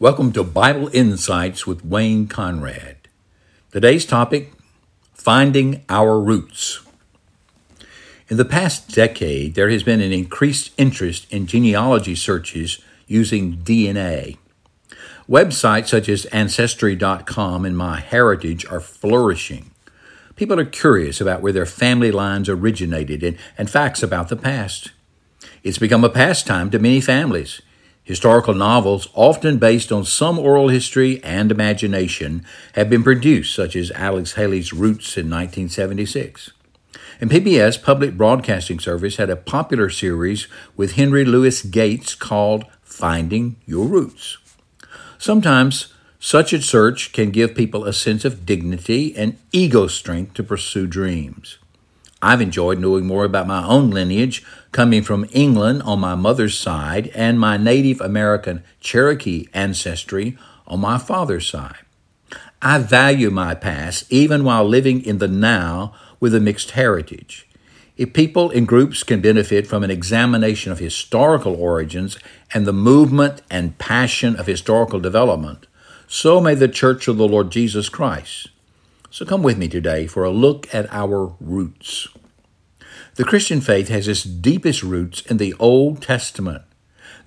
Welcome to Bible Insights with Wayne Conrad. Today's topic Finding Our Roots. In the past decade, there has been an increased interest in genealogy searches using DNA. Websites such as Ancestry.com and MyHeritage are flourishing. People are curious about where their family lines originated and, and facts about the past. It's become a pastime to many families Historical novels, often based on some oral history and imagination, have been produced, such as Alex Haley's Roots in 1976. And PBS Public Broadcasting Service had a popular series with Henry Louis Gates called Finding Your Roots. Sometimes such a search can give people a sense of dignity and ego strength to pursue dreams. I've enjoyed knowing more about my own lineage, coming from England on my mother's side and my Native American Cherokee ancestry on my father's side. I value my past even while living in the now with a mixed heritage. If people in groups can benefit from an examination of historical origins and the movement and passion of historical development, so may the Church of the Lord Jesus Christ. So come with me today for a look at our roots. The Christian faith has its deepest roots in the Old Testament.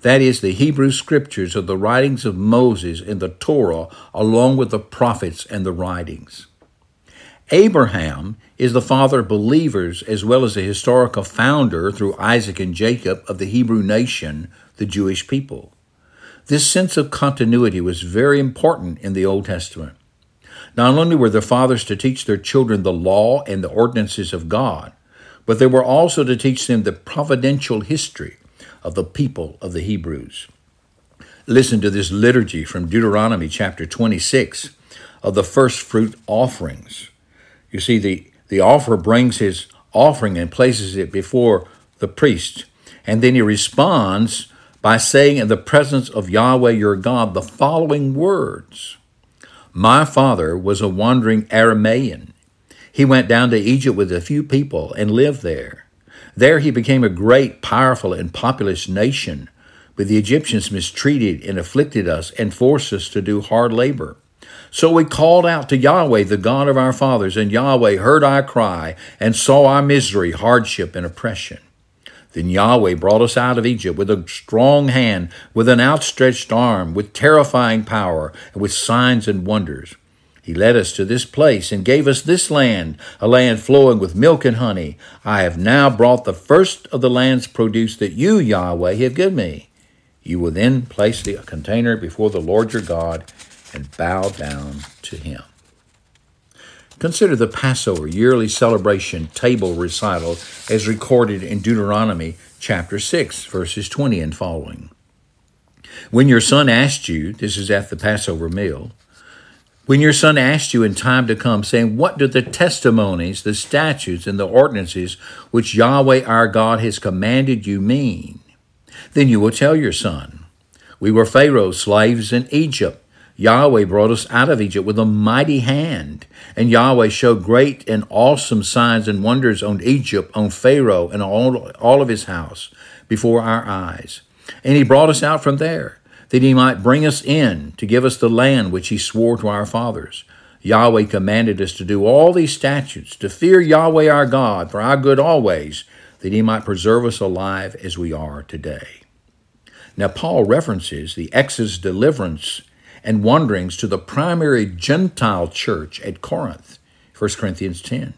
That is, the Hebrew scriptures of the writings of Moses in the Torah, along with the prophets and the writings. Abraham is the father of believers as well as the historical founder through Isaac and Jacob of the Hebrew nation, the Jewish people. This sense of continuity was very important in the Old Testament. Not only were the fathers to teach their children the law and the ordinances of God, but they were also to teach them the providential history of the people of the Hebrews. Listen to this liturgy from Deuteronomy chapter 26 of the first fruit offerings. You see, the, the offerer brings his offering and places it before the priest, and then he responds by saying in the presence of Yahweh your God the following words My father was a wandering Aramaean he went down to Egypt with a few people and lived there. There he became a great, powerful, and populous nation, but the Egyptians mistreated and afflicted us and forced us to do hard labor. So we called out to Yahweh, the God of our fathers, and Yahweh heard our cry and saw our misery, hardship, and oppression. Then Yahweh brought us out of Egypt with a strong hand, with an outstretched arm, with terrifying power, and with signs and wonders. He led us to this place and gave us this land, a land flowing with milk and honey. I have now brought the first of the land's produce that you, Yahweh, have given me. You will then place the container before the Lord your God and bow down to him. Consider the Passover yearly celebration table recital as recorded in Deuteronomy chapter 6, verses 20 and following. When your son asked you, this is at the Passover meal, when your son asks you in time to come, saying, What do the testimonies, the statutes, and the ordinances which Yahweh our God has commanded you mean? Then you will tell your son, We were Pharaoh's slaves in Egypt. Yahweh brought us out of Egypt with a mighty hand, and Yahweh showed great and awesome signs and wonders on Egypt, on Pharaoh, and all, all of his house before our eyes. And he brought us out from there that he might bring us in to give us the land which he swore to our fathers. Yahweh commanded us to do all these statutes, to fear Yahweh our God for our good always, that he might preserve us alive as we are today. Now, Paul references the Exodus deliverance and wanderings to the primary Gentile church at Corinth, 1 Corinthians 10.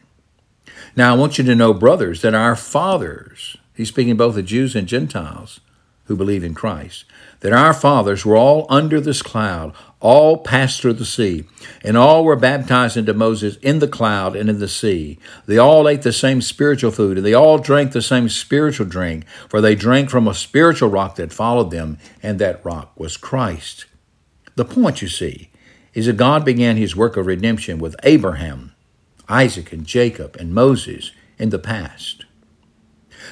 Now, I want you to know, brothers, that our fathers, he's speaking both of Jews and Gentiles who believe in Christ, that our fathers were all under this cloud, all passed through the sea, and all were baptized into Moses in the cloud and in the sea. They all ate the same spiritual food, and they all drank the same spiritual drink, for they drank from a spiritual rock that followed them, and that rock was Christ. The point, you see, is that God began his work of redemption with Abraham, Isaac, and Jacob, and Moses in the past.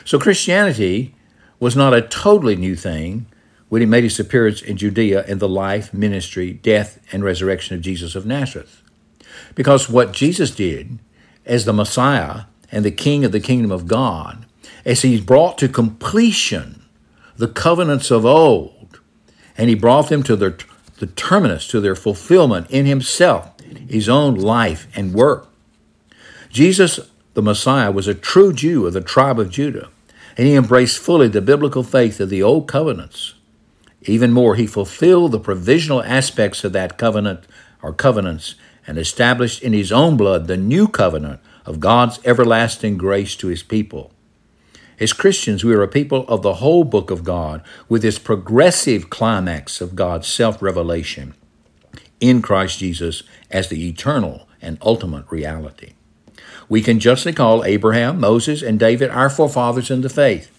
So Christianity was not a totally new thing when he made his appearance in Judea in the life, ministry, death, and resurrection of Jesus of Nazareth. Because what Jesus did as the Messiah and the King of the kingdom of God, as he brought to completion the covenants of old, and he brought them to their the terminus to their fulfillment in himself, his own life and work. Jesus, the Messiah, was a true Jew of the tribe of Judah, and he embraced fully the biblical faith of the old covenants. Even more, he fulfilled the provisional aspects of that covenant or covenants and established in his own blood the new covenant of God's everlasting grace to his people. As Christians, we are a people of the whole book of God with this progressive climax of God's self revelation in Christ Jesus as the eternal and ultimate reality. We can justly call Abraham, Moses, and David our forefathers in the faith.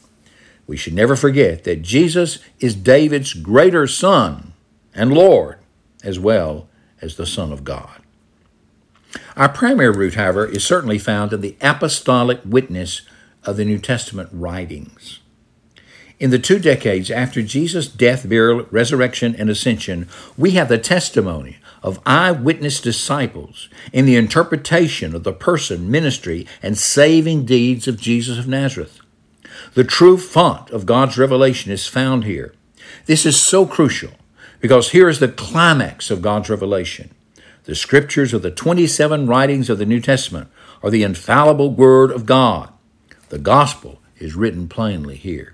We should never forget that Jesus is David's greater son and Lord, as well as the Son of God. Our primary root, however, is certainly found in the apostolic witness of the New Testament writings. In the two decades after Jesus' death, burial, resurrection, and ascension, we have the testimony of eyewitness disciples in the interpretation of the person, ministry, and saving deeds of Jesus of Nazareth. The true font of God's revelation is found here. This is so crucial because here is the climax of God's revelation. The scriptures of the 27 writings of the New Testament are the infallible Word of God. The gospel is written plainly here.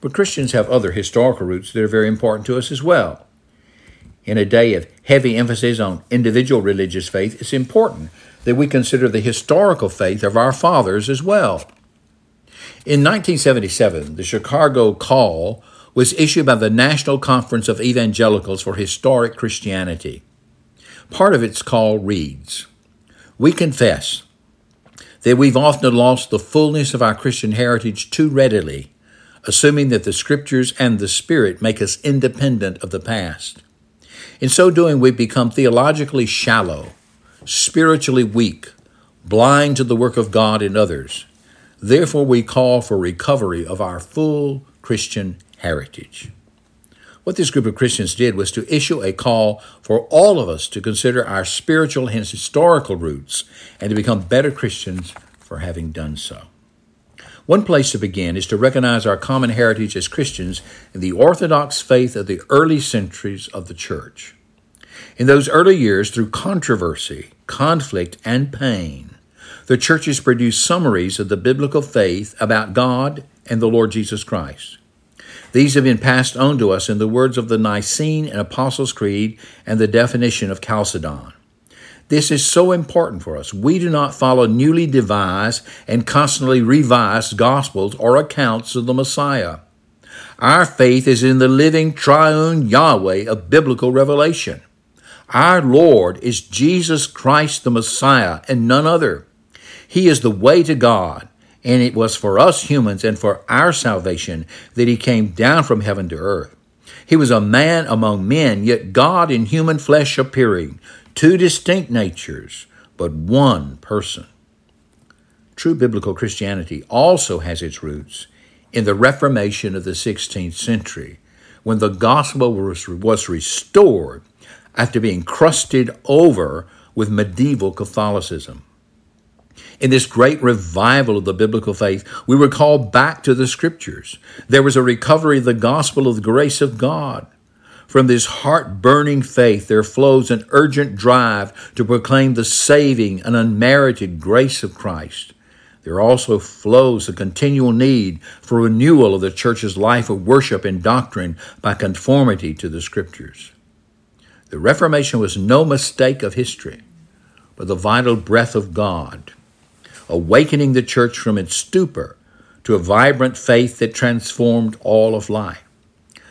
But Christians have other historical roots that are very important to us as well. In a day of heavy emphasis on individual religious faith, it's important that we consider the historical faith of our fathers as well. In 1977, the Chicago Call was issued by the National Conference of Evangelicals for Historic Christianity. Part of its call reads We confess that we've often lost the fullness of our Christian heritage too readily, assuming that the Scriptures and the Spirit make us independent of the past. In so doing, we've become theologically shallow, spiritually weak, blind to the work of God in others. Therefore, we call for recovery of our full Christian heritage. What this group of Christians did was to issue a call for all of us to consider our spiritual and historical roots and to become better Christians for having done so. One place to begin is to recognize our common heritage as Christians in the Orthodox faith of the early centuries of the Church. In those early years, through controversy, conflict, and pain, the churches produced summaries of the biblical faith about God and the Lord Jesus Christ. These have been passed on to us in the words of the Nicene and Apostles' Creed and the definition of Chalcedon. This is so important for us. We do not follow newly devised and constantly revised gospels or accounts of the Messiah. Our faith is in the living triune Yahweh of biblical revelation. Our Lord is Jesus Christ the Messiah and none other. He is the way to God. And it was for us humans and for our salvation that he came down from heaven to earth. He was a man among men, yet God in human flesh appearing, two distinct natures, but one person. True biblical Christianity also has its roots in the Reformation of the 16th century, when the gospel was, was restored after being crusted over with medieval Catholicism. In this great revival of the biblical faith, we were called back to the scriptures. There was a recovery of the gospel of the grace of God. From this heart burning faith, there flows an urgent drive to proclaim the saving and unmerited grace of Christ. There also flows a continual need for renewal of the church's life of worship and doctrine by conformity to the Scriptures. The Reformation was no mistake of history, but the vital breath of God awakening the church from its stupor to a vibrant faith that transformed all of life.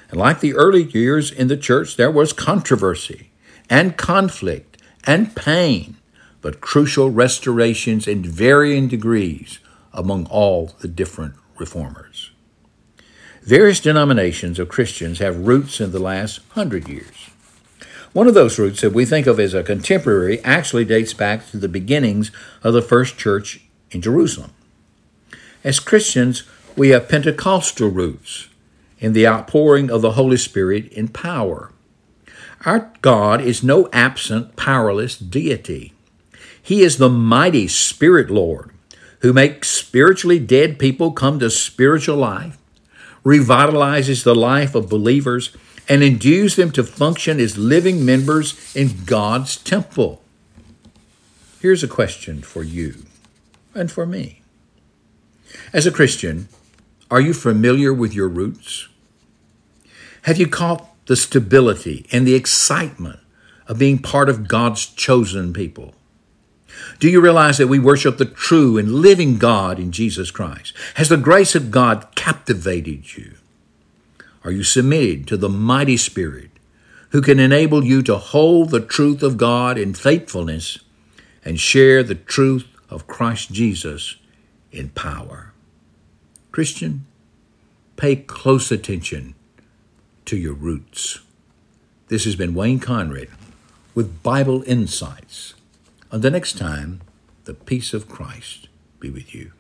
And like the early years in the church, there was controversy and conflict and pain, but crucial restorations in varying degrees among all the different reformers. Various denominations of Christians have roots in the last hundred years. One of those roots that we think of as a contemporary actually dates back to the beginnings of the first church in Jerusalem. As Christians, we have Pentecostal roots in the outpouring of the Holy Spirit in power. Our God is no absent, powerless deity. He is the mighty Spirit Lord who makes spiritually dead people come to spiritual life, revitalizes the life of believers, and endues them to function as living members in God's temple. Here's a question for you and for me. As a Christian, are you familiar with your roots? Have you caught the stability and the excitement of being part of God's chosen people? Do you realize that we worship the true and living God in Jesus Christ? Has the grace of God captivated you? Are you submitted to the mighty Spirit who can enable you to hold the truth of God in faithfulness and share the truth of Christ Jesus in power? Christian, pay close attention to your roots. This has been Wayne Conrad with Bible Insights. Until next time, the peace of Christ be with you.